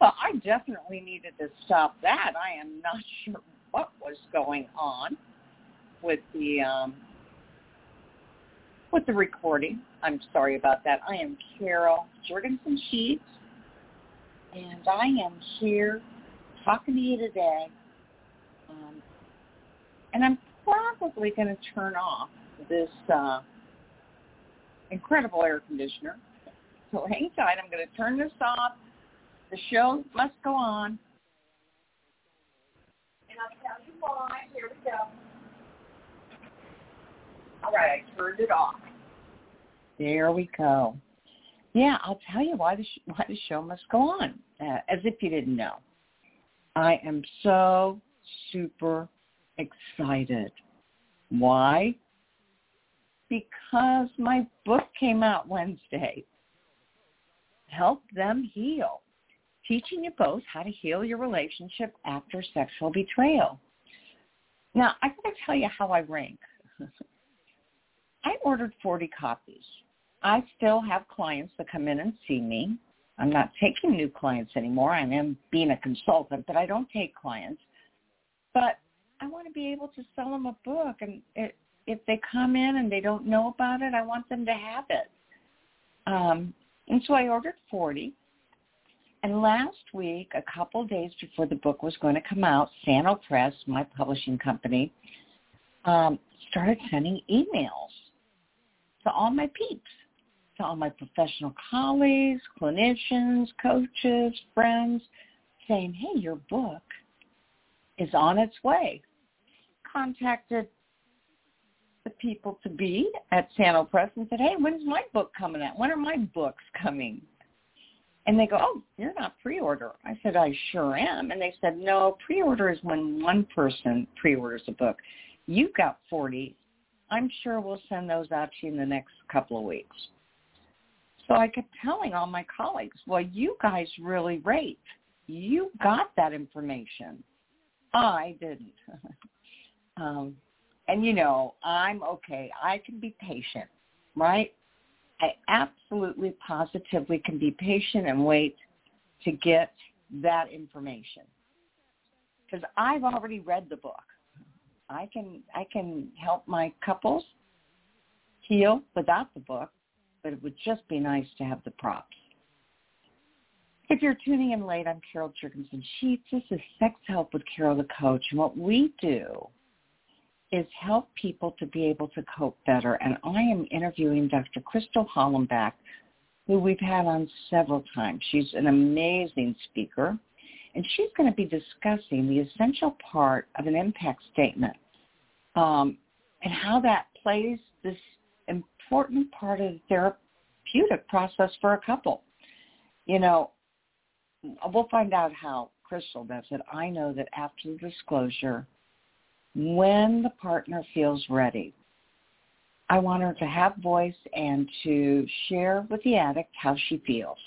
Well, I definitely needed to stop that. I am not sure what was going on with the um, with the recording. I'm sorry about that. I am Carol Juergensen Sheets, and I am here talking to you today. Um, and I'm probably going to turn off this uh, incredible air conditioner. So hang tight. I'm going to turn this off. The show must go on. And I'll tell you why. Here we go. All right, I turned it off. There we go. Yeah, I'll tell you why the sh- why the show must go on. Uh, as if you didn't know, I am so super excited. Why? Because my book came out Wednesday. Help them heal teaching you both how to heal your relationship after sexual betrayal. Now, I got to tell you how I rank. I ordered 40 copies. I still have clients that come in and see me. I'm not taking new clients anymore. I am being a consultant, but I don't take clients. But I want to be able to sell them a book, and it, if they come in and they don't know about it, I want them to have it. Um, and so I ordered 40. And last week, a couple days before the book was going to come out, Sano Press, my publishing company, um, started sending emails to all my peeps, to all my professional colleagues, clinicians, coaches, friends, saying, hey, your book is on its way. Contacted the people to be at Sano Press and said, hey, when's my book coming out? When are my books coming? And they go, oh, you're not pre-order. I said, I sure am. And they said, no, pre-order is when one person pre-orders a book. You've got 40. I'm sure we'll send those out to you in the next couple of weeks. So I kept telling all my colleagues, well, you guys really rate. You got that information. I didn't. um, and, you know, I'm okay. I can be patient, right? I absolutely positively can be patient and wait to get that information. Because I've already read the book. I can I can help my couples heal without the book, but it would just be nice to have the props. If you're tuning in late, I'm Carol Juergensen Sheets. This is Sex Help with Carol the Coach. And what we do is help people to be able to cope better. And I am interviewing Dr. Crystal Hollenbeck, who we've had on several times. She's an amazing speaker. And she's going to be discussing the essential part of an impact statement um, and how that plays this important part of the therapeutic process for a couple. You know, we'll find out how Crystal does it. I know that after the disclosure, when the partner feels ready. I want her to have voice and to share with the addict how she feels.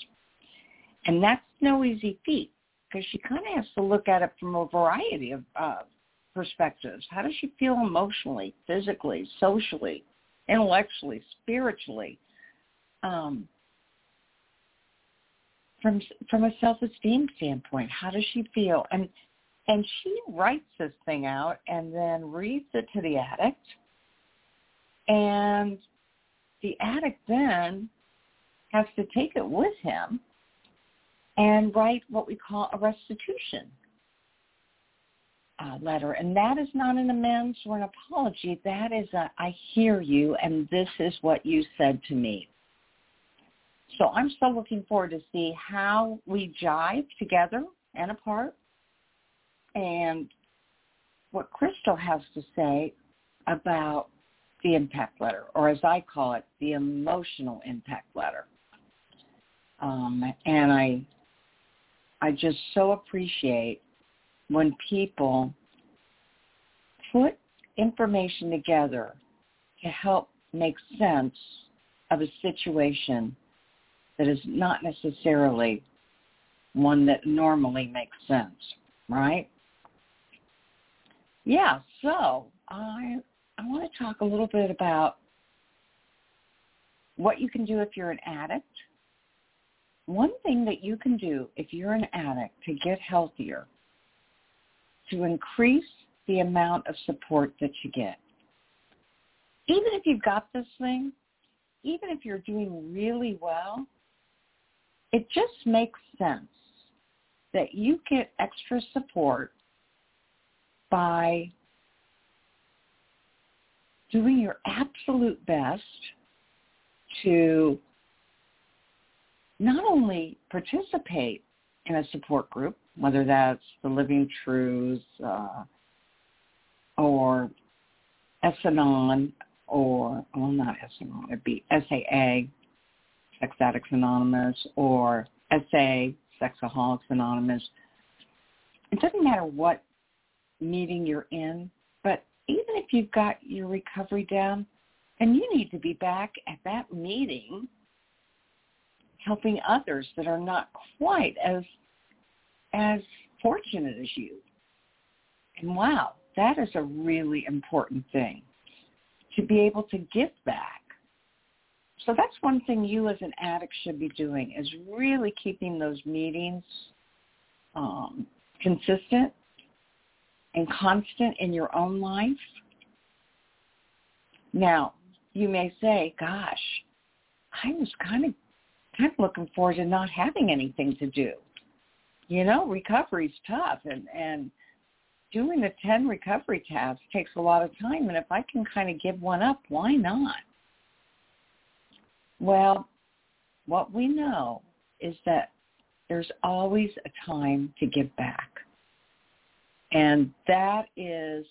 And that's no easy feat because she kind of has to look at it from a variety of uh, perspectives. How does she feel emotionally, physically, socially, intellectually, spiritually? Um, from from a self-esteem standpoint, how does she feel? And and she writes this thing out and then reads it to the addict. And the addict then has to take it with him and write what we call a restitution uh, letter. And that is not an amends or an apology. That is a, I hear you and this is what you said to me. So I'm still looking forward to see how we jive together and apart and what Crystal has to say about the impact letter, or as I call it, the emotional impact letter. Um, and I, I just so appreciate when people put information together to help make sense of a situation that is not necessarily one that normally makes sense, right? Yeah, so I I want to talk a little bit about what you can do if you're an addict. One thing that you can do if you're an addict to get healthier, to increase the amount of support that you get. Even if you've got this thing, even if you're doing really well, it just makes sense that you get extra support by doing your absolute best to not only participate in a support group, whether that's the Living Truths uh, or S-Anon or, well, not S-Anon, it'd be SAA, Sex Addicts Anonymous, or SA, Sexaholics Anonymous. It doesn't matter what meeting you're in, but even if you've got your recovery down, and you need to be back at that meeting helping others that are not quite as as fortunate as you. And wow, that is a really important thing to be able to give back. So that's one thing you as an addict should be doing is really keeping those meetings um, consistent and constant in your own life. Now, you may say, gosh, I was kind of kind of looking forward to not having anything to do. You know, recovery's tough and and doing the 10 recovery tabs takes a lot of time and if I can kind of give one up, why not? Well, what we know is that there's always a time to give back. And that is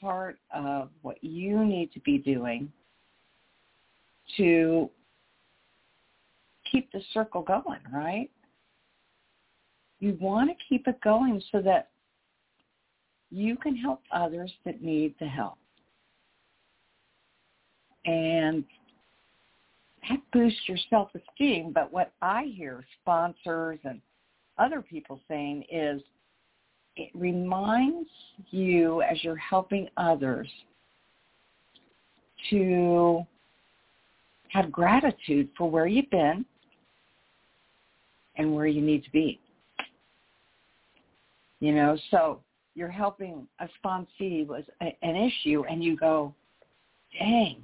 part of what you need to be doing to keep the circle going, right? You want to keep it going so that you can help others that need the help. And that boosts your self-esteem. But what I hear sponsors and other people saying is it reminds you as you're helping others to have gratitude for where you've been and where you need to be. You know, so you're helping a sponsee was a, an issue and you go, dang,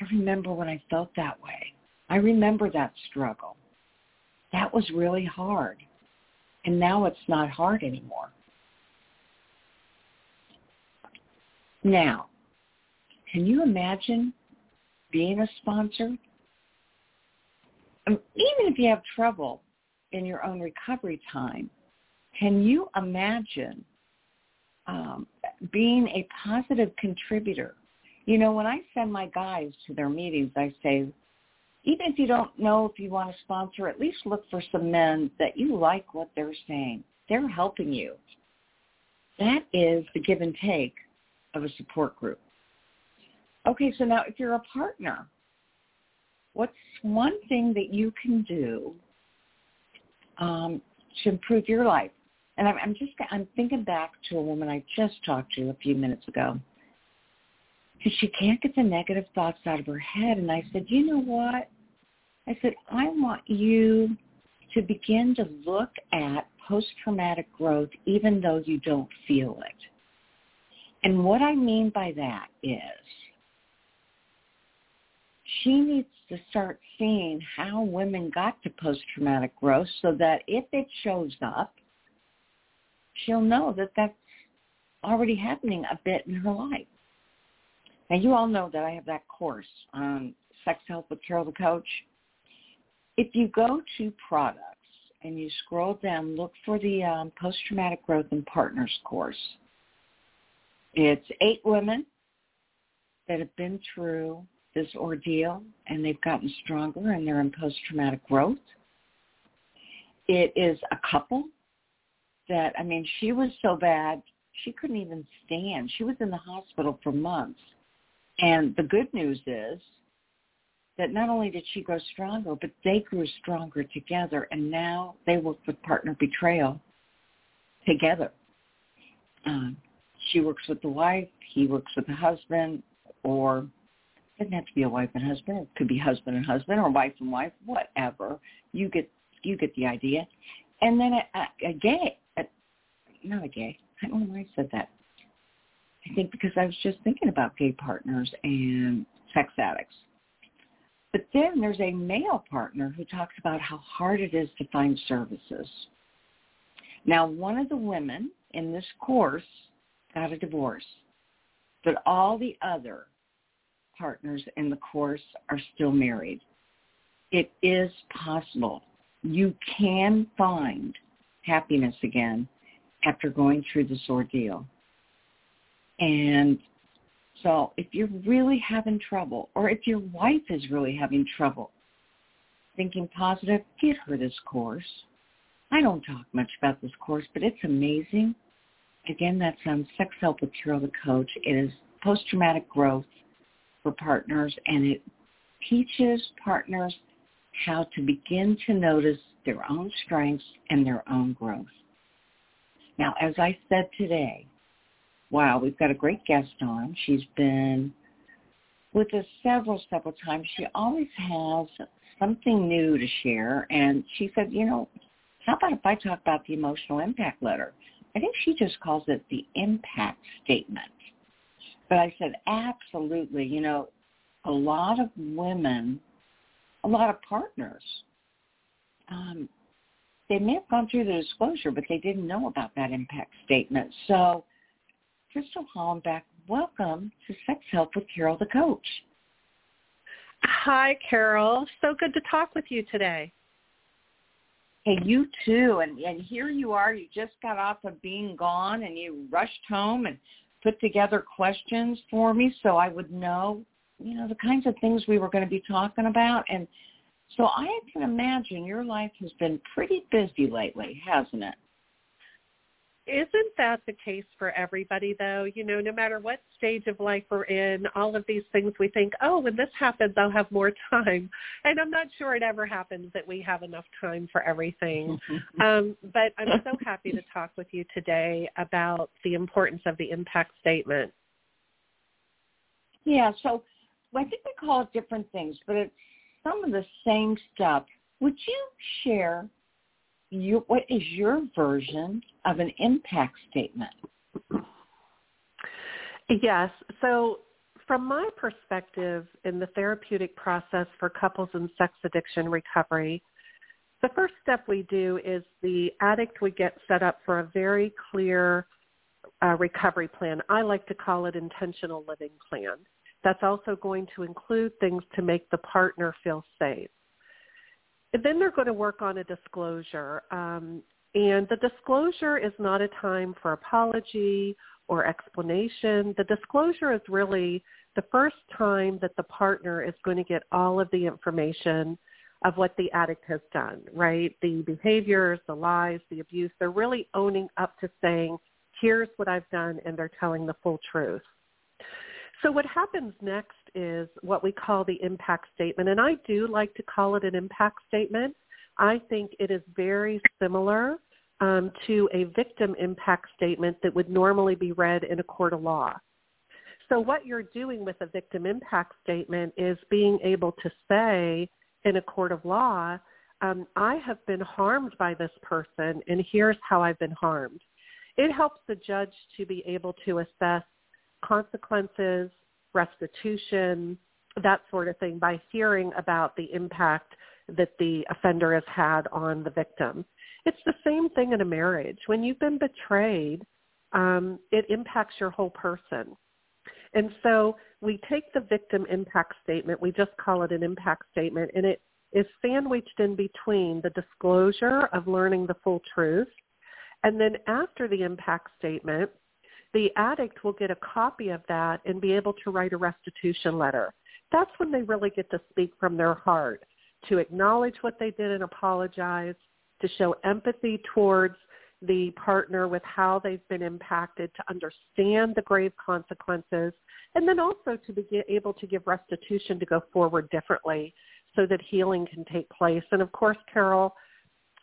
I remember when I felt that way. I remember that struggle. That was really hard. And now it's not hard anymore. Now, can you imagine being a sponsor? Um, even if you have trouble in your own recovery time, can you imagine um, being a positive contributor? You know, when I send my guys to their meetings, I say, even if you don't know if you want to sponsor, at least look for some men that you like what they're saying. They're helping you. That is the give and take of a support group. Okay, so now if you're a partner, what's one thing that you can do um, to improve your life? And I'm, I'm just I'm thinking back to a woman I just talked to a few minutes ago. Because she can't get the negative thoughts out of her head. And I said, you know what? I said, I want you to begin to look at post-traumatic growth even though you don't feel it. And what I mean by that is she needs to start seeing how women got to post-traumatic growth so that if it shows up, she'll know that that's already happening a bit in her life. Now, you all know that I have that course on Sex Help with Carol the Coach. If you go to products and you scroll down, look for the um, Post-Traumatic Growth and Partners course. It's eight women that have been through this ordeal and they've gotten stronger and they're in post-traumatic growth. It is a couple that, I mean, she was so bad, she couldn't even stand. She was in the hospital for months. And the good news is that not only did she grow stronger, but they grew stronger together. And now they work with Partner Betrayal together. Um, she works with the wife, he works with the husband, or it doesn't have to be a wife and husband. It could be husband and husband or wife and wife, whatever. You get you get the idea. And then a, a, a gay, a, not a gay. I don't know why I said that. I think because I was just thinking about gay partners and sex addicts. But then there's a male partner who talks about how hard it is to find services. Now, one of the women in this course got a divorce, but all the other partners in the course are still married. It is possible. You can find happiness again after going through this ordeal. And so if you're really having trouble, or if your wife is really having trouble thinking positive, get her this course. I don't talk much about this course, but it's amazing. Again, that's on Sex Help with Carol the Coach. It is post-traumatic growth for partners, and it teaches partners how to begin to notice their own strengths and their own growth. Now, as I said today, wow, we've got a great guest on. She's been with us several, several times. She always has something new to share. And she said, you know, how about if I talk about the emotional impact letter? I think she just calls it the impact statement. But I said, absolutely. You know, a lot of women, a lot of partners, um, they may have gone through the disclosure, but they didn't know about that impact statement. So, Crystal Hollenbeck, welcome to Sex Help with Carol the Coach. Hi, Carol. So good to talk with you today. Hey, you too. And and here you are. You just got off of being gone, and you rushed home and put together questions for me so I would know, you know, the kinds of things we were going to be talking about. And so I can imagine your life has been pretty busy lately, hasn't it? Isn't that the case for everybody though? You know, no matter what stage of life we're in, all of these things we think, oh, when this happens, I'll have more time. And I'm not sure it ever happens that we have enough time for everything. um, but I'm so happy to talk with you today about the importance of the impact statement. Yeah, so I think we call it different things, but it's some of the same stuff. Would you share you, what is your version of an impact statement? Yes. So from my perspective in the therapeutic process for couples in sex addiction recovery, the first step we do is the addict would get set up for a very clear uh, recovery plan. I like to call it intentional living plan. That's also going to include things to make the partner feel safe then they're going to work on a disclosure. Um, and the disclosure is not a time for apology or explanation. The disclosure is really the first time that the partner is going to get all of the information of what the addict has done, right? The behaviors, the lies, the abuse, they're really owning up to saying, here's what I've done, and they're telling the full truth. So what happens next is what we call the impact statement. And I do like to call it an impact statement. I think it is very similar um, to a victim impact statement that would normally be read in a court of law. So what you're doing with a victim impact statement is being able to say in a court of law, um, I have been harmed by this person and here's how I've been harmed. It helps the judge to be able to assess consequences, restitution, that sort of thing by hearing about the impact that the offender has had on the victim. It's the same thing in a marriage. When you've been betrayed, um, it impacts your whole person. And so we take the victim impact statement, we just call it an impact statement, and it is sandwiched in between the disclosure of learning the full truth. And then after the impact statement, the addict will get a copy of that and be able to write a restitution letter. That's when they really get to speak from their heart, to acknowledge what they did and apologize, to show empathy towards the partner with how they've been impacted, to understand the grave consequences, and then also to be able to give restitution to go forward differently so that healing can take place. And of course, Carol,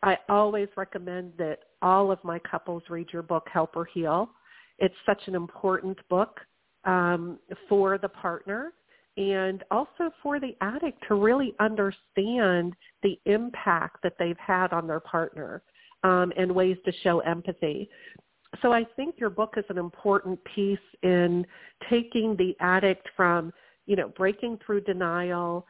I always recommend that all of my couples read your book, Help Them Heal. It's such an important book um, for the partner and also for the addict to really understand the impact that they've had on their partner um, and ways to show empathy. So I think your book is an important piece in taking the addict from, you know, breaking through denial.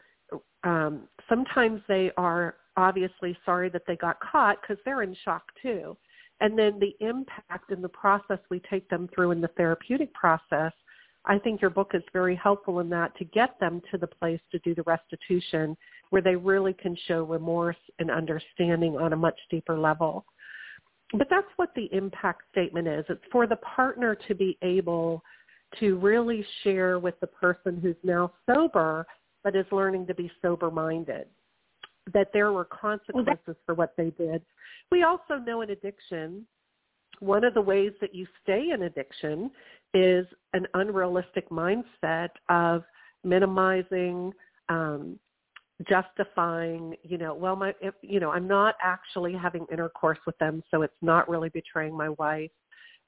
Um, sometimes they are obviously sorry that they got caught because they're in shock too. And then the impact and the process we take them through in the therapeutic process, I think your book is very helpful in that to get them to the place to do the restitution where they really can show remorse and understanding on a much deeper level. But that's what the impact statement is. It's for the partner to be able to really share with the person who's now sober but is learning to be sober-minded that there were consequences for what they did. We also know in addiction, one of the ways that you stay in addiction is an unrealistic mindset of minimizing, um, justifying, you know, well, my, if, you know, I'm not actually having intercourse with them, so it's not really betraying my wife.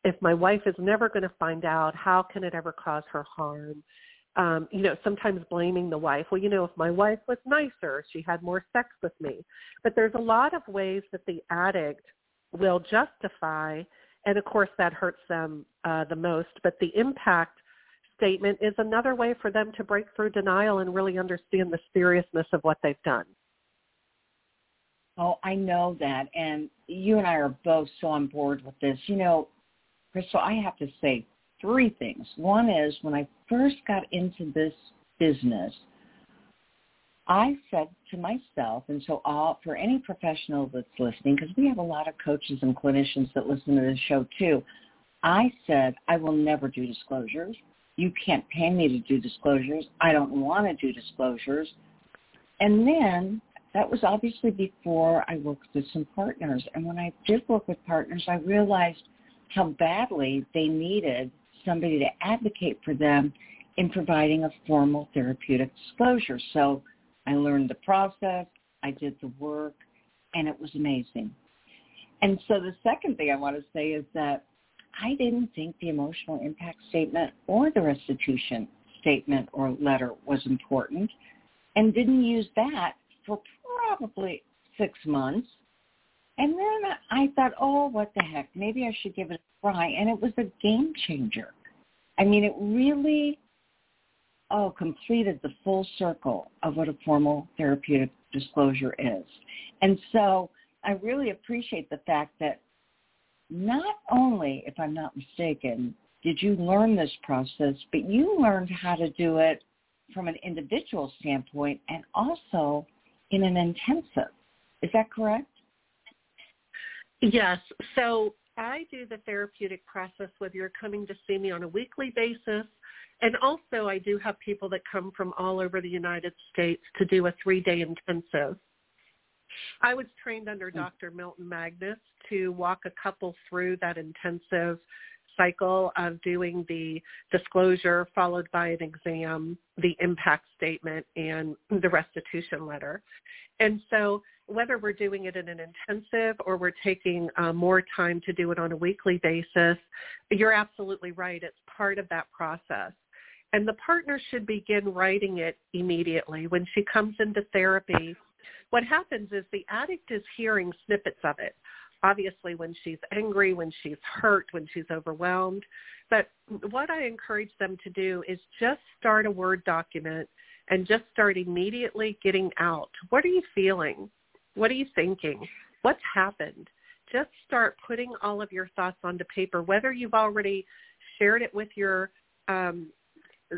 If my wife is never going to find out, how can it ever cause her harm? Um, you know, sometimes blaming the wife. Well, you know, if my wife was nicer, she had more sex with me. But there's a lot of ways that the addict will justify, and of course that hurts them uh, the most. But the impact statement is another way for them to break through denial and really understand the seriousness of what they've done. Oh, I know that. And you and I are both so on board with this. You know, Crystal, I have to say, three things. One is when I first got into this business, I said to myself, and so all, for any professional that's listening, because we have a lot of coaches and clinicians that listen to this show too, I said, I will never do disclosures. You can't pay me to do disclosures. I don't want to do disclosures. And then that was obviously before I worked with some partners. And when I did work with partners, I realized how badly they needed somebody to advocate for them in providing a formal therapeutic disclosure. So I learned the process, I did the work, and it was amazing. And so the second thing I want to say is that I didn't think the emotional impact statement or the restitution statement or letter was important and didn't use that for probably six months. And then I thought, oh, what the heck? Maybe I should give it a try. And it was a game changer. I mean, it really, oh, completed the full circle of what a formal therapeutic disclosure is. And so I really appreciate the fact that not only, if I'm not mistaken, did you learn this process, but you learned how to do it from an individual standpoint and also in an intensive. Is that correct? Yes. So I do the therapeutic process whether you're coming to see me on a weekly basis. And also I do have people that come from all over the United States to do a three-day intensive. I was trained under hmm. Dr. Milton Magness to walk a couple through that intensive cycle of doing the disclosure followed by an exam, the impact statement, and the restitution letter. And so whether we're doing it in an intensive or we're taking uh, more time to do it on a weekly basis, you're absolutely right. It's part of that process. And the partner should begin writing it immediately. When she comes into therapy, what happens is the addict is hearing snippets of it. Obviously when she's angry, when she's hurt, when she's overwhelmed. But what I encourage them to do is just start a Word document and just start immediately getting out. What are you feeling? What are you thinking? What's happened? Just start putting all of your thoughts onto paper, whether you've already shared it with your um,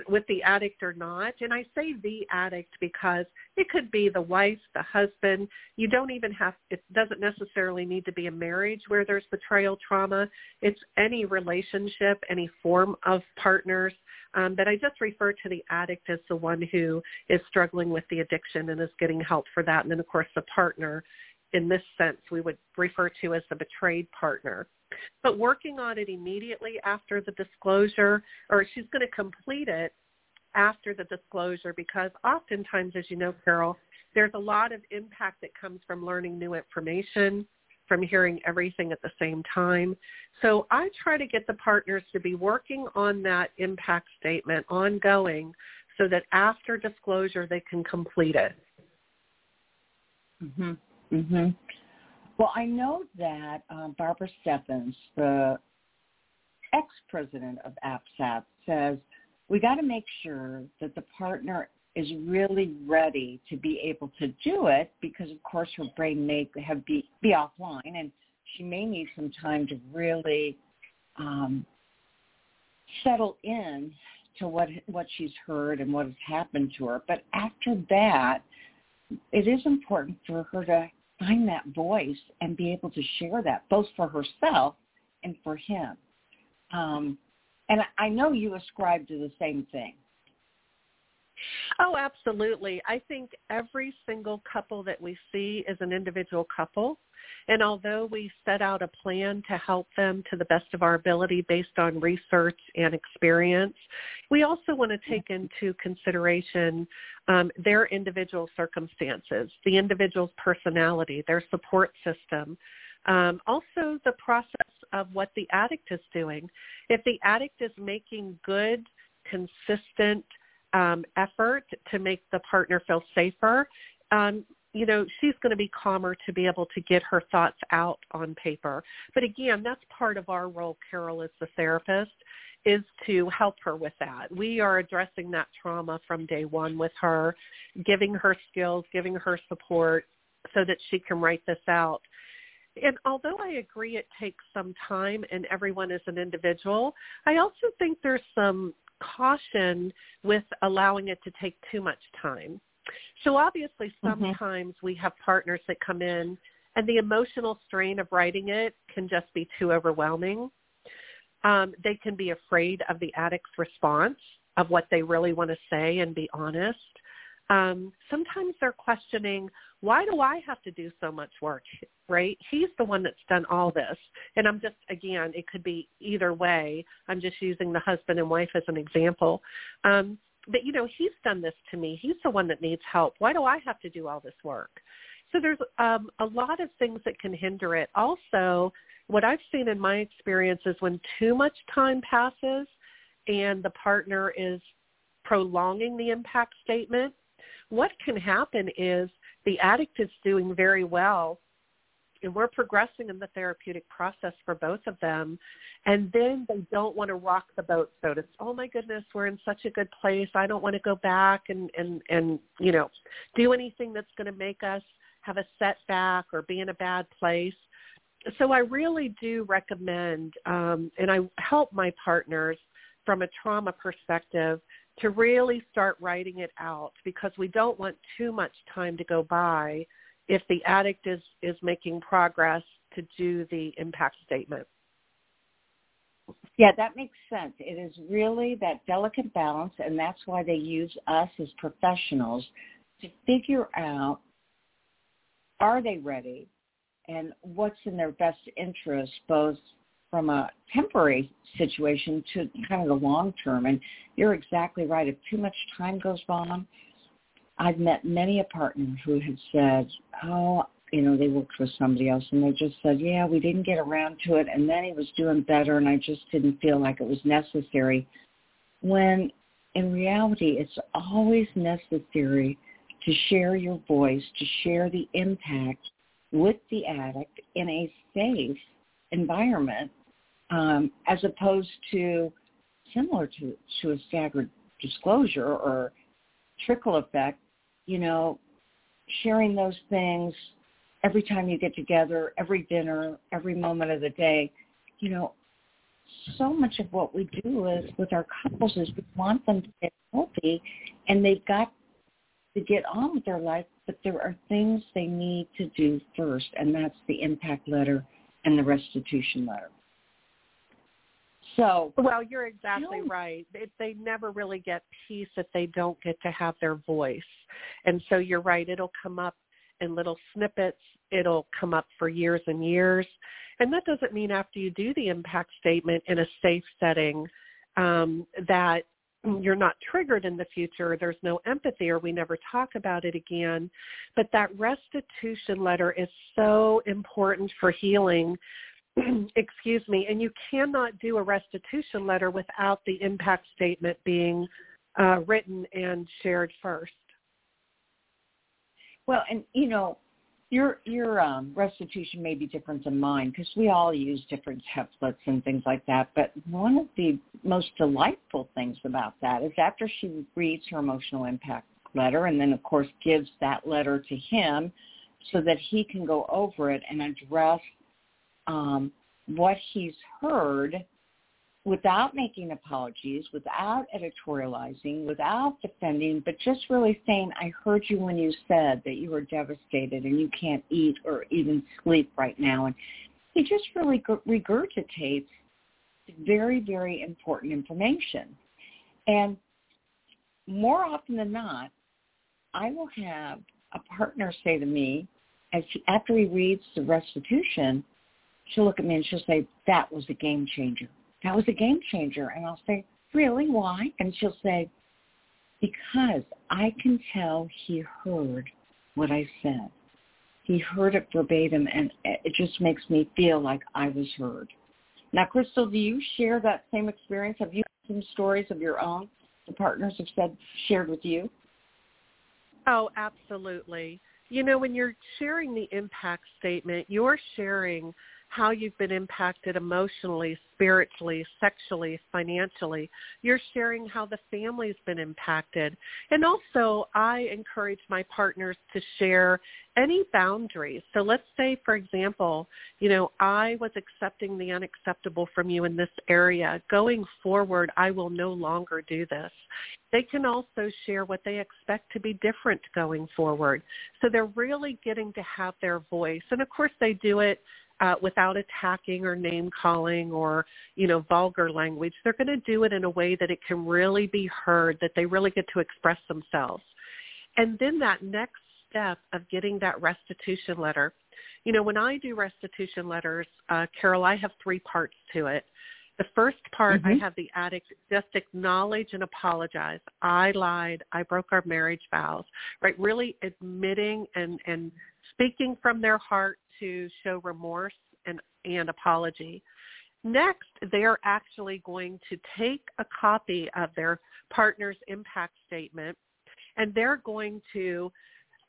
with the addict or not. And I say the addict because it could be the wife, the husband. You don't even have, it doesn't necessarily need to be a marriage where there's betrayal trauma. It's any relationship, any form of partners. Um, but I just refer to the addict as the one who is struggling with the addiction and is getting help for that. And then, of course, the partner in this sense we would refer to as the betrayed partner. But working on it immediately after the disclosure, or she's going to complete it after the disclosure because oftentimes, as you know, Carol, there's a lot of impact that comes from learning new information, from hearing everything at the same time. So I try to get the partners to be working on that impact statement ongoing so that after disclosure they can complete it. Mhm. Mhm. Well, I know that um, Barbara Steffens, the ex-president of APSATS, says we got to make sure that the partner is really ready to be able to do it because, of course, her brain may have be, be offline and she may need some time to really um, settle in to what what she's heard and what has happened to her. But after that, it is important for her to find that voice and be able to share that both for herself and for him. Um, and I know you ascribe to the same thing. Oh, absolutely. I think every single couple that we see is an individual couple. And although we set out a plan to help them to the best of our ability based on research and experience, we also want to take into consideration um, their individual circumstances, the individual's personality, their support system, um, also the process of what the addict is doing. If the addict is making good, consistent um, effort to make the partner feel safer, um, you know, she's going to be calmer to be able to get her thoughts out on paper. But again, that's part of our role, Carol, as the therapist, is to help her with that. We are addressing that trauma from day one with her, giving her skills, giving her support so that she can write this out. And although I agree it takes some time and everyone is an individual, I also think there's some caution with allowing it to take too much time. So obviously mm-hmm. sometimes mm-hmm. we have partners that come in and the emotional strain of writing it can just be too overwhelming. Um, they can be afraid of the addict's response of what they really want to say and be honest. Um, sometimes they're questioning, why do I have to do so much work, right? He's the one that's done all this. And I'm just, again, it could be either way. I'm just using the husband and wife as an example. Um, but, you know, he's done this to me. He's the one that needs help. Why do I have to do all this work? So there's um, a lot of things that can hinder it. Also, what I've seen in my experience is when too much time passes and the partner is prolonging the impact statement, what can happen is the addict is doing very well and we're progressing in the therapeutic process for both of them and then they don't want to rock the boat so to oh my goodness we're in such a good place i don't want to go back and and and you know do anything that's going to make us have a setback or be in a bad place. So i really do recommend um and i help my partners from a trauma perspective to really start writing it out because we don't want too much time to go by if the addict is, is making progress to do the impact statement. Yeah, that makes sense. It is really that delicate balance, and that's why they use us as professionals to figure out are they ready and what's in their best interest, both from a temporary situation to kind of the long term. And you're exactly right. If too much time goes by on, I've met many a partner who had said, oh, you know, they worked with somebody else and they just said, yeah, we didn't get around to it. And then he was doing better and I just didn't feel like it was necessary. When in reality, it's always necessary to share your voice, to share the impact with the addict in a safe environment um, as opposed to similar to, to a staggered disclosure or trickle effect, you know, sharing those things every time you get together, every dinner, every moment of the day, you know, so much of what we do is with our couples is we want them to get healthy and they've got to get on with their life, but there are things they need to do first, and that's the impact letter and the restitution letter. So, well, you're exactly right. It, they never really get peace if they don't get to have their voice. And so you're right. It'll come up in little snippets. It'll come up for years and years. And that doesn't mean after you do the impact statement in a safe setting um, that you're not triggered in the future, there's no empathy or we never talk about it again. But that restitution letter is so important for healing. Excuse me. And you cannot do a restitution letter without the impact statement being uh, written and shared first. Well, and you know, your your um, restitution may be different than mine because we all use different templates and things like that. But one of the most delightful things about that is after she reads her emotional impact letter and then of course gives that letter to him so that he can go over it and address um, what he's heard without making apologies, without editorializing, without defending, but just really saying, I heard you when you said that you were devastated and you can't eat or even sleep right now. And he just really regurgitates very, very important information. And more often than not, I will have a partner say to me, as after he reads the restitution, she'll look at me and she'll say, that was a game changer that was a game changer. And I'll say, really? Why? And she'll say, because I can tell he heard what I said. He heard it verbatim, and it just makes me feel like I was heard. Now, Crystal, do you share that same experience? Have you had some stories of your own the partners have said shared with you? Oh, absolutely. You know, when you're sharing the impact statement, you're sharing how you've been impacted emotionally, spiritually, sexually, financially. You're sharing how the family's been impacted. And also, I encourage my partners to share any boundaries. So let's say, for example, you know, I was accepting the unacceptable from you in this area. Going forward, I will no longer do this. They can also share what they expect to be different going forward. So they're really getting to have their voice. And of course, they do it uh, without attacking or name calling or you know vulgar language. They're going to do it in a way that it can really be heard, that they really get to express themselves. And then that next step of getting that restitution letter. You know, when I do restitution letters, uh, Carol, I have three parts to it. The first part, mm-hmm. I have the addict just acknowledge and apologize. I lied. I broke our marriage vows. Right? Really admitting and and speaking from their heart to show remorse and, and apology. Next, they're actually going to take a copy of their partner's impact statement and they're going to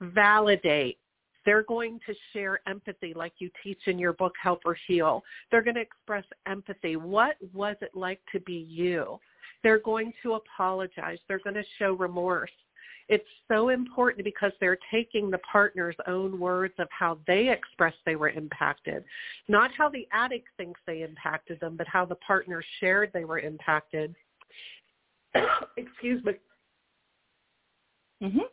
validate. They're going to share empathy like you teach in your book, Help Them Heal. They're going to express empathy. What was it like to be you? They're going to apologize. They're going to show remorse. It's so important because they're taking the partner's own words of how they expressed they were impacted, not how the addict thinks they impacted them, but how the partner shared they were impacted. excuse me. Mhm.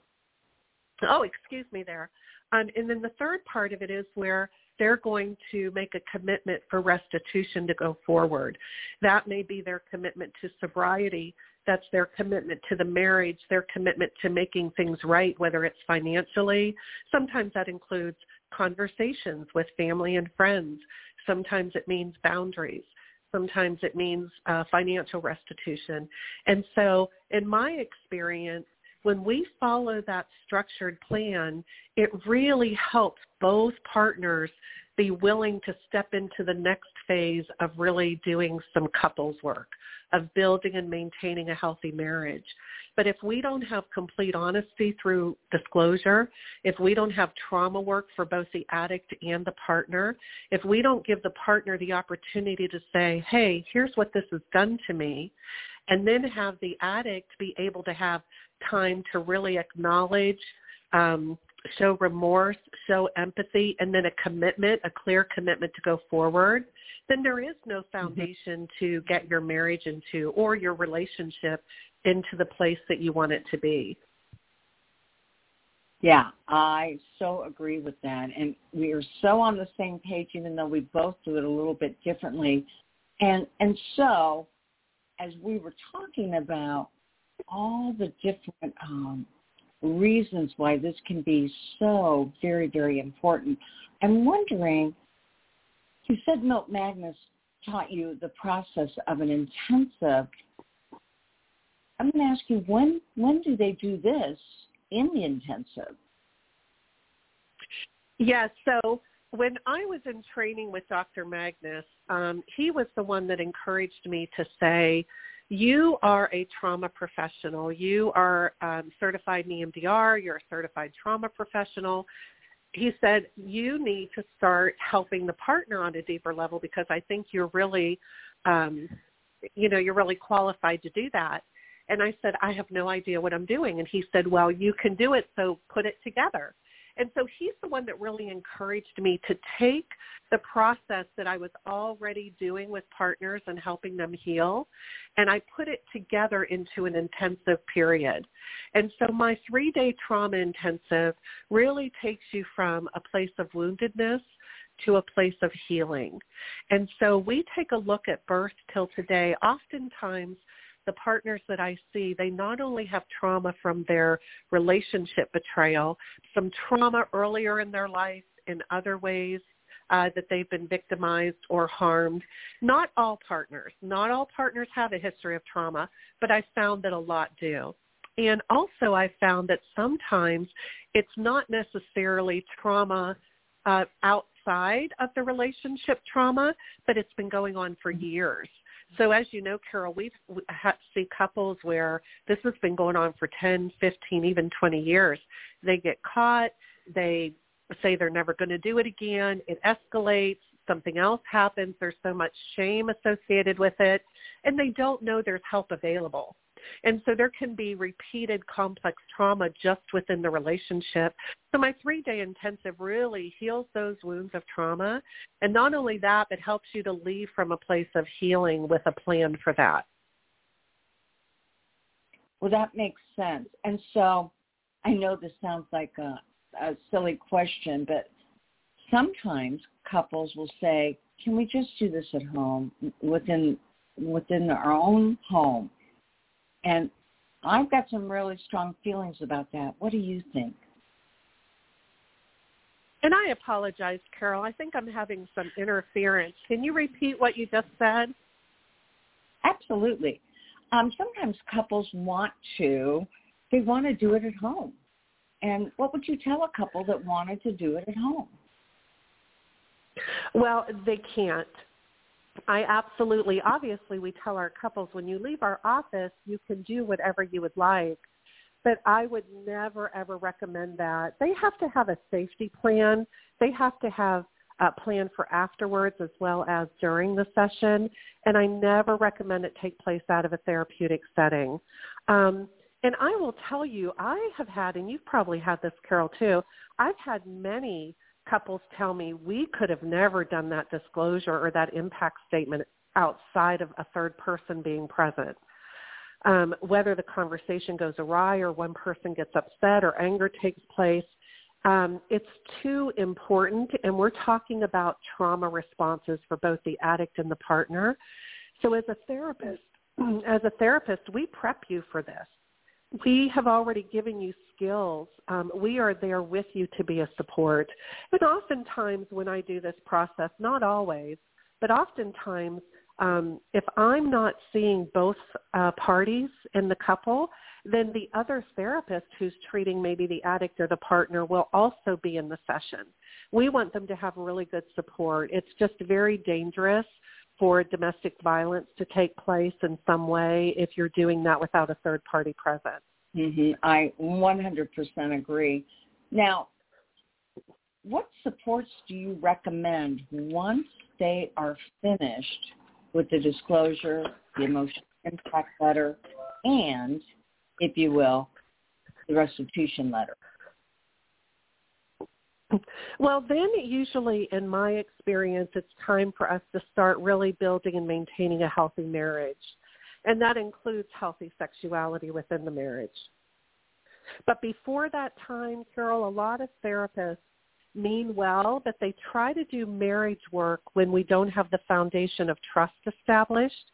Oh, excuse me there. Um, and then the third part of it is where they're going to make a commitment for restitution to go forward. That may be their commitment to sobriety that's their commitment to the marriage, their commitment to making things right, whether it's financially. Sometimes that includes conversations with family and friends. Sometimes it means boundaries. Sometimes it means uh, financial restitution. And so in my experience, when we follow that structured plan, it really helps both partners be willing to step into the next phase of really doing some couples work of building and maintaining a healthy marriage. But if we don't have complete honesty through disclosure, if we don't have trauma work for both the addict and the partner, if we don't give the partner the opportunity to say, hey, here's what this has done to me, and then have the addict be able to have time to really acknowledge, um, show remorse, show empathy, and then a commitment, a clear commitment to go forward, then there is no mm-hmm. foundation mm-hmm. to get your marriage into or your relationship into the place that you want it to be. Yeah, I so agree with that. And we are so on the same page, even though we both do it a little bit differently. And and so, as we were talking about all the different um, reasons why this can be so very, very important, I'm wondering. You said Milt Magness taught you the process of an intensive. I'm going to ask you when when do they do this in the intensive? Yes. Yeah, so when I was in training with Dr. Magness, um, he was the one that encouraged me to say, you are a trauma professional. You are um, certified in EMDR. You're a certified trauma professional. He said, you need to start helping the partner on a deeper level because I think you're really, um, you know, you're really qualified to do that. And I said, I have no idea what I'm doing. And he said, well, you can do it, so put it together. And so he's the one that really encouraged me to take the process that I was already doing with partners and helping them heal, and I put it together into an intensive period. And so my three-day trauma intensive really takes you from a place of woundedness to a place of healing. And so we take a look at birth till today. Oftentimes the partners that I see, they not only have trauma from their relationship betrayal, some trauma earlier in their life in other ways uh, that they've been victimized or harmed. Not all partners, not all partners have a history of trauma, but I found that a lot do. And also I found that sometimes it's not necessarily trauma uh, outside of the relationship trauma, but it's been going on for years. So as you know, Carol, we've we see couples where this has been going on for 10, 15, even 20 years. They get caught. They say they're never going to do it again. It escalates. Something else happens. There's so much shame associated with it. And they don't know there's help available. And so there can be repeated complex trauma just within the relationship. So my three-day intensive really heals those wounds of trauma. And not only that, but helps you to leave from a place of healing with a plan for that. Well, that makes sense. And so I know this sounds like a, a silly question, but sometimes couples will say, can we just do this at home within within our own home and I've got some really strong feelings about that. What do you think? And I apologize, Carol. I think I'm having some interference. Can you repeat what you just said? Absolutely. Um, sometimes couples want to, they want to do it at home. And what would you tell a couple that wanted to do it at home? Well, they can't. I absolutely, obviously, we tell our couples when you leave our office, you can do whatever you would like. But I would never, ever recommend that. They have to have a safety plan. They have to have a plan for afterwards as well as during the session. And I never recommend it take place out of a therapeutic setting. Um, and I will tell you, I have had, and you've probably had this, Carol, too, I've had many couples tell me we could have never done that disclosure or that impact statement outside of a third person being present. Um, whether the conversation goes awry or one person gets upset or anger takes place, um, it's too important. And we're talking about trauma responses for both the addict and the partner. So as a therapist, as a therapist, we prep you for this we have already given you skills. Um, we are there with you to be a support. And oftentimes when I do this process, not always, but oftentimes um, if I'm not seeing both uh, parties in the couple, then the other therapist who's treating maybe the addict or the partner will also be in the session. We want them to have really good support. It's just very dangerous for domestic violence to take place in some way if you're doing that without a third party present. Mm-hmm. I 100% agree. Now, what supports do you recommend once they are finished with the disclosure, the emotional impact letter, and, if you will, the restitution letter? Well, then usually in my experience, it's time for us to start really building and maintaining a healthy marriage. And that includes healthy sexuality within the marriage. But before that time, Carol, a lot of therapists mean well, but they try to do marriage work when we don't have the foundation of trust established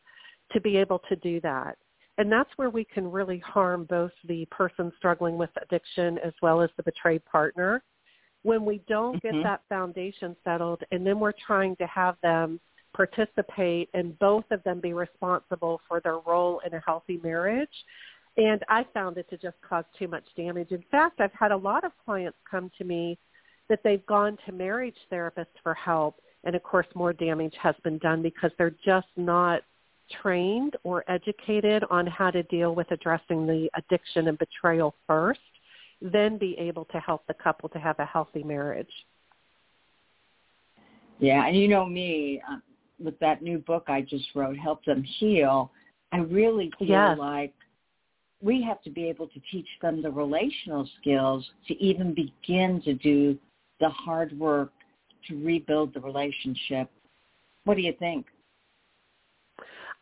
to be able to do that. And that's where we can really harm both the person struggling with addiction as well as the betrayed partner. When we don't mm-hmm. get that foundation settled and then we're trying to have them participate and both of them be responsible for their role in a healthy marriage. And I found it to just cause too much damage. In fact, I've had a lot of clients come to me that they've gone to marriage therapists for help and of course more damage has been done because they're just not trained or educated on how to deal with addressing the addiction and betrayal first, then be able to help the couple to have a healthy marriage. Yeah, and you know me, um, with that new book I just wrote, Help Them Heal, I really feel yes. like we have to be able to teach them the relational skills to even begin to do the hard work to rebuild the relationship. What do you think?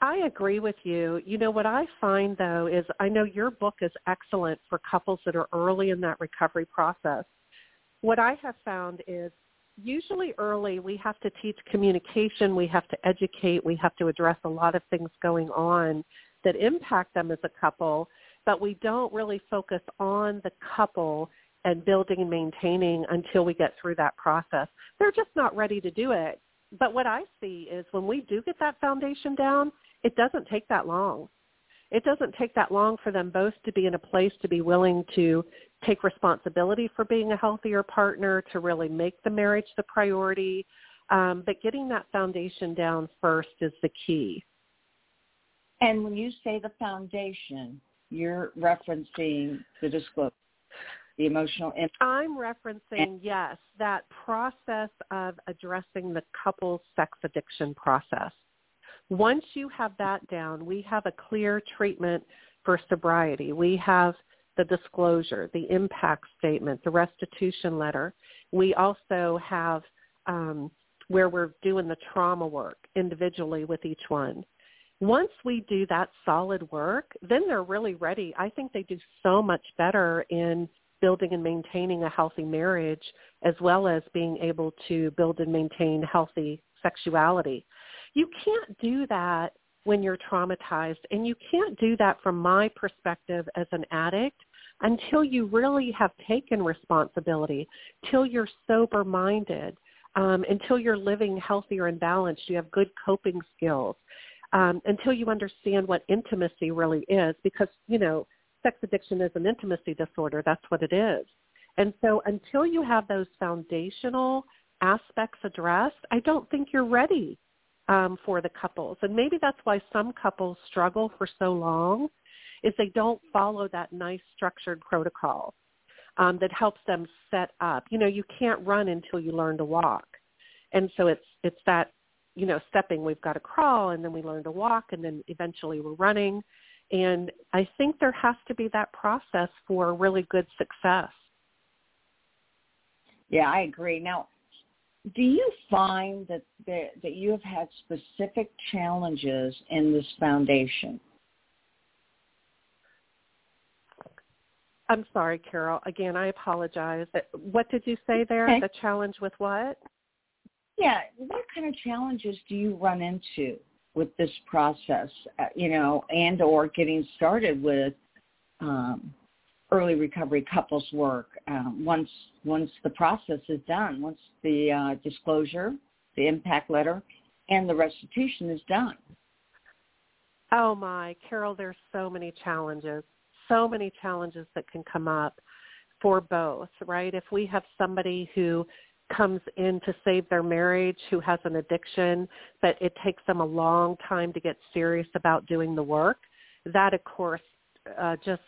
I agree with you. You know, what I find though is I know your book is excellent for couples that are early in that recovery process. What I have found is usually early we have to teach communication, we have to educate, we have to address a lot of things going on that impact them as a couple, but we don't really focus on the couple and building and maintaining until we get through that process. They're just not ready to do it. But what I see is when we do get that foundation down, it doesn't take that long. It doesn't take that long for them both to be in a place to be willing to take responsibility for being a healthier partner, to really make the marriage the priority. Um, but getting that foundation down first is the key. And when you say the foundation, you're referencing the disclosure, the emotional. Impact. I'm referencing yes that process of addressing the couple's sex addiction process. Once you have that down, we have a clear treatment for sobriety. We have the disclosure, the impact statement, the restitution letter. We also have um, where we're doing the trauma work individually with each one. Once we do that solid work, then they're really ready. I think they do so much better in building and maintaining a healthy marriage as well as being able to build and maintain healthy sexuality. You can't do that when you're traumatized. And you can't do that from my perspective as an addict until you really have taken responsibility, till you're sober-minded, um, until you're living healthier and balanced, you have good coping skills, um, until you understand what intimacy really is. Because, you know, sex addiction is an intimacy disorder. That's what it is. And so until you have those foundational aspects addressed, I don't think you're ready um, for the couples. And maybe that's why some couples struggle for so long is they don't follow that nice structured protocol um, that helps them set up. You know, you can't run until you learn to walk. And so it's it's that, you know, stepping we've got to crawl and then we learn to walk and then eventually we're running. And I think there has to be that process for really good success. Yeah, I agree. Now, do you find that there, that you have had specific challenges in this foundation? I'm sorry, Carol. Again, I apologize. What did you say there? Okay. The challenge with what? Yeah, what kind of challenges do you run into with this process? Uh, you know, and or getting started with um, early recovery couples work um, once once the process is done, once the uh, disclosure, the impact letter, and the restitution is done. Oh my, Carol, there's so many challenges, so many challenges that can come up for both, right? If we have somebody who comes in to save their marriage who has an addiction, but it takes them a long time to get serious about doing the work, that of course uh, just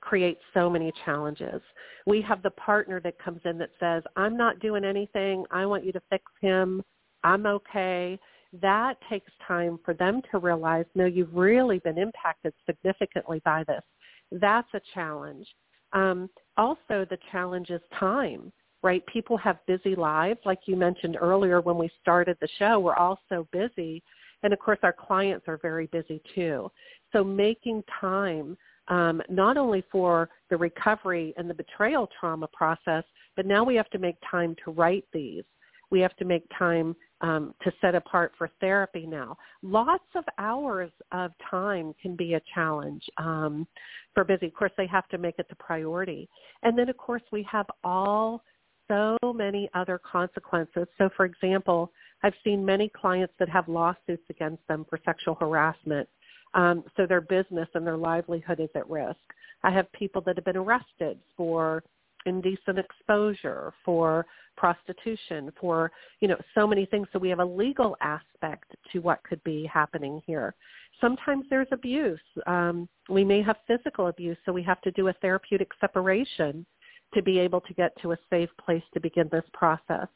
creates so many challenges. We have the partner that comes in that says, I'm not doing anything. I want you to fix him. I'm okay. That takes time for them to realize, no, you've really been impacted significantly by this. That's a challenge. Um, also, the challenge is time, right? People have busy lives, like you mentioned earlier when we started the show. We're all so busy, and of course, our clients are very busy too. So, making time um, not only for the recovery and the betrayal trauma process, but now we have to make time to write these. We have to make time um, to set apart for therapy now. Lots of hours of time can be a challenge um, for busy. Of course, they have to make it the priority. And then, of course, we have all so many other consequences. So, for example, I've seen many clients that have lawsuits against them for sexual harassment. Um, so their business and their livelihood is at risk. I have people that have been arrested for indecent exposure, for prostitution, for, you know, so many things. So we have a legal aspect to what could be happening here. Sometimes there's abuse. Um, we may have physical abuse, so we have to do a therapeutic separation to be able to get to a safe place to begin this process.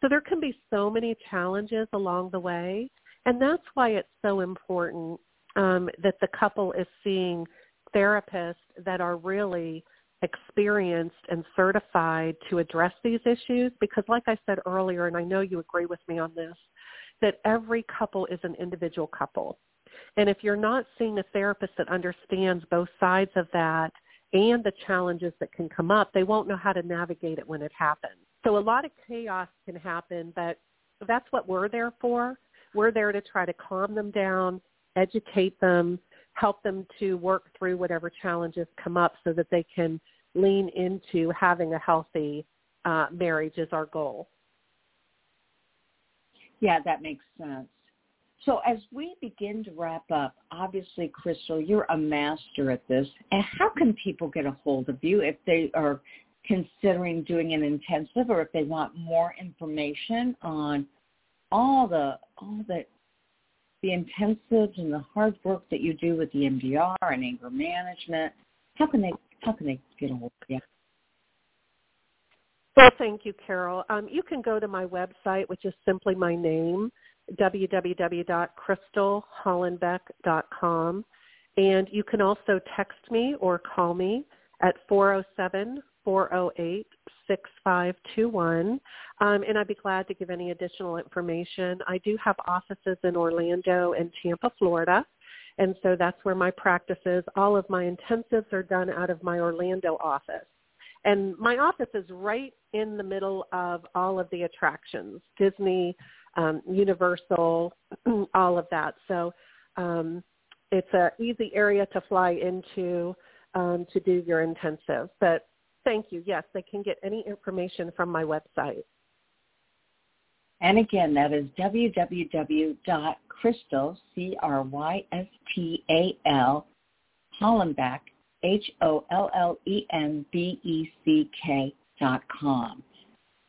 So there can be so many challenges along the way, and that's why it's so important um, that the couple is seeing therapists that are really experienced and certified to address these issues because like I said earlier, and I know you agree with me on this, that every couple is an individual couple. And if you're not seeing a therapist that understands both sides of that and the challenges that can come up, they won't know how to navigate it when it happens. So a lot of chaos can happen, but that's what we're there for. We're there to try to calm them down, educate them, help them to work through whatever challenges come up so that they can lean into having a healthy uh, marriage is our goal. Yeah, that makes sense. So as we begin to wrap up, obviously, Crystal, you're a master at this. And how can people get a hold of you if they are considering doing an intensive or if they want more information on all the all the the intensives and the hard work that you do with the MDR and anger management, how can they how can they get a hold of you? Well, thank you, Carol. Um, you can go to my website, which is simply my name, www.crystalhollenbeck.com. And you can also text me or call me at 407 408 6521. Um, and I'd be glad to give any additional information. I do have offices in Orlando and Tampa, Florida. And so that's where my practice is. All of my intensives are done out of my Orlando office. And my office is right in the middle of all of the attractions, Disney, um, Universal, all of that. So um, it's an easy area to fly into um, to do your intensive. But Thank you. Yes, they can get any information from my website. And again, that is www.crystal, C-R-Y-S-T-A-L, Hollenbeck, H-O-L-L-E-N-B-E-C-K dot com.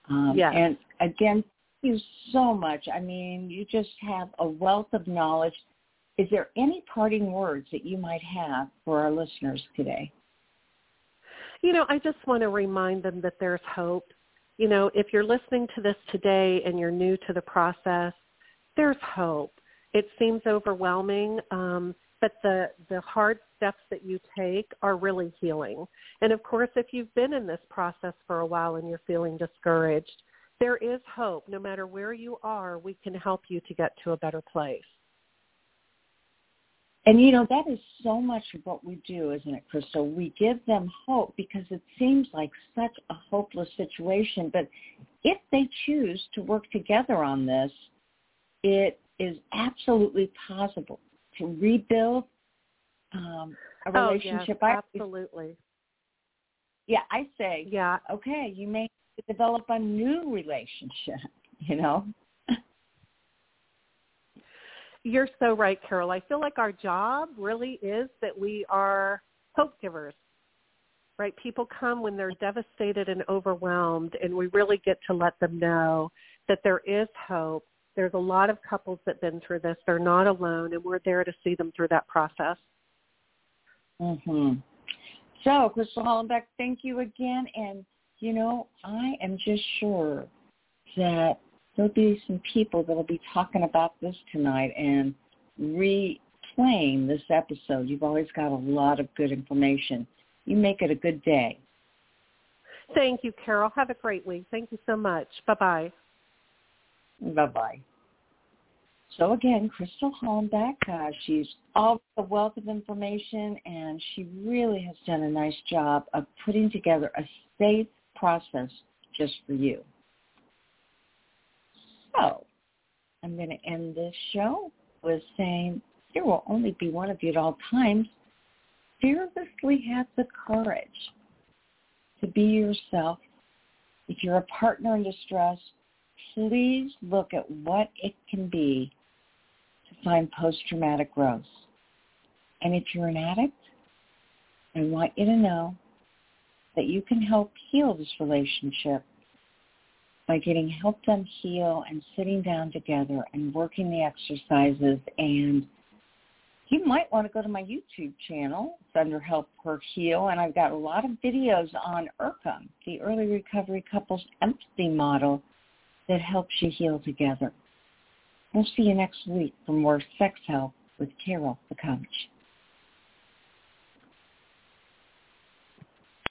Um, yes. And again, thank you so much. I mean, you just have a wealth of knowledge. Is there any parting words that you might have for our listeners today? You know, I just want to remind them that there's hope. You know, if you're listening to this today and you're new to the process, there's hope. It seems overwhelming, um, but the the hard steps that you take are really healing. And of course, if you've been in this process for a while and you're feeling discouraged, there is hope. No matter where you are, we can help you to get to a better place. And you know, that is so much of what we do, isn't it, Crystal? We give them hope because it seems like such a hopeless situation. But if they choose to work together on this, it is absolutely possible to rebuild um, a relationship. Oh, yes, absolutely. yeah, I say, yeah, okay, you may develop a new relationship, you know? You're so right, Carol. I feel like our job really is that we are hope givers. Right? People come when they're devastated and overwhelmed and we really get to let them know that there is hope. There's a lot of couples that have been through this. They're not alone and we're there to see them through that process. Mhm. So, Crystal Hollenbeck, thank you again and you know, I am just sure that there'll be some people that'll be talking about this tonight and replaying this episode. You've always got a lot of good information. You make it a good day. Thank you, Carol. Have a great week. Thank you so much. Bye-bye. Bye-bye. So again, Crystal Hollenbeck, uh, she's all a wealth of information, and she really has done a nice job of putting together a safe process just for you. So I'm going to end this show with saying there will only be one of you at all times. Fearlessly have the courage to be yourself. If you're a partner in distress, please look at what it can be to find post-traumatic growth. And if you're an addict, I want you to know that you can help heal this relationship by getting help them heal and sitting down together and working the exercises and you might want to go to my YouTube channel. It's under Help Her Heal, and I've got a lot of videos on ERCEM, the Early Recovery Couples Empathy Model that helps you heal together. We'll see you next week for more sex help with Carol the Coach.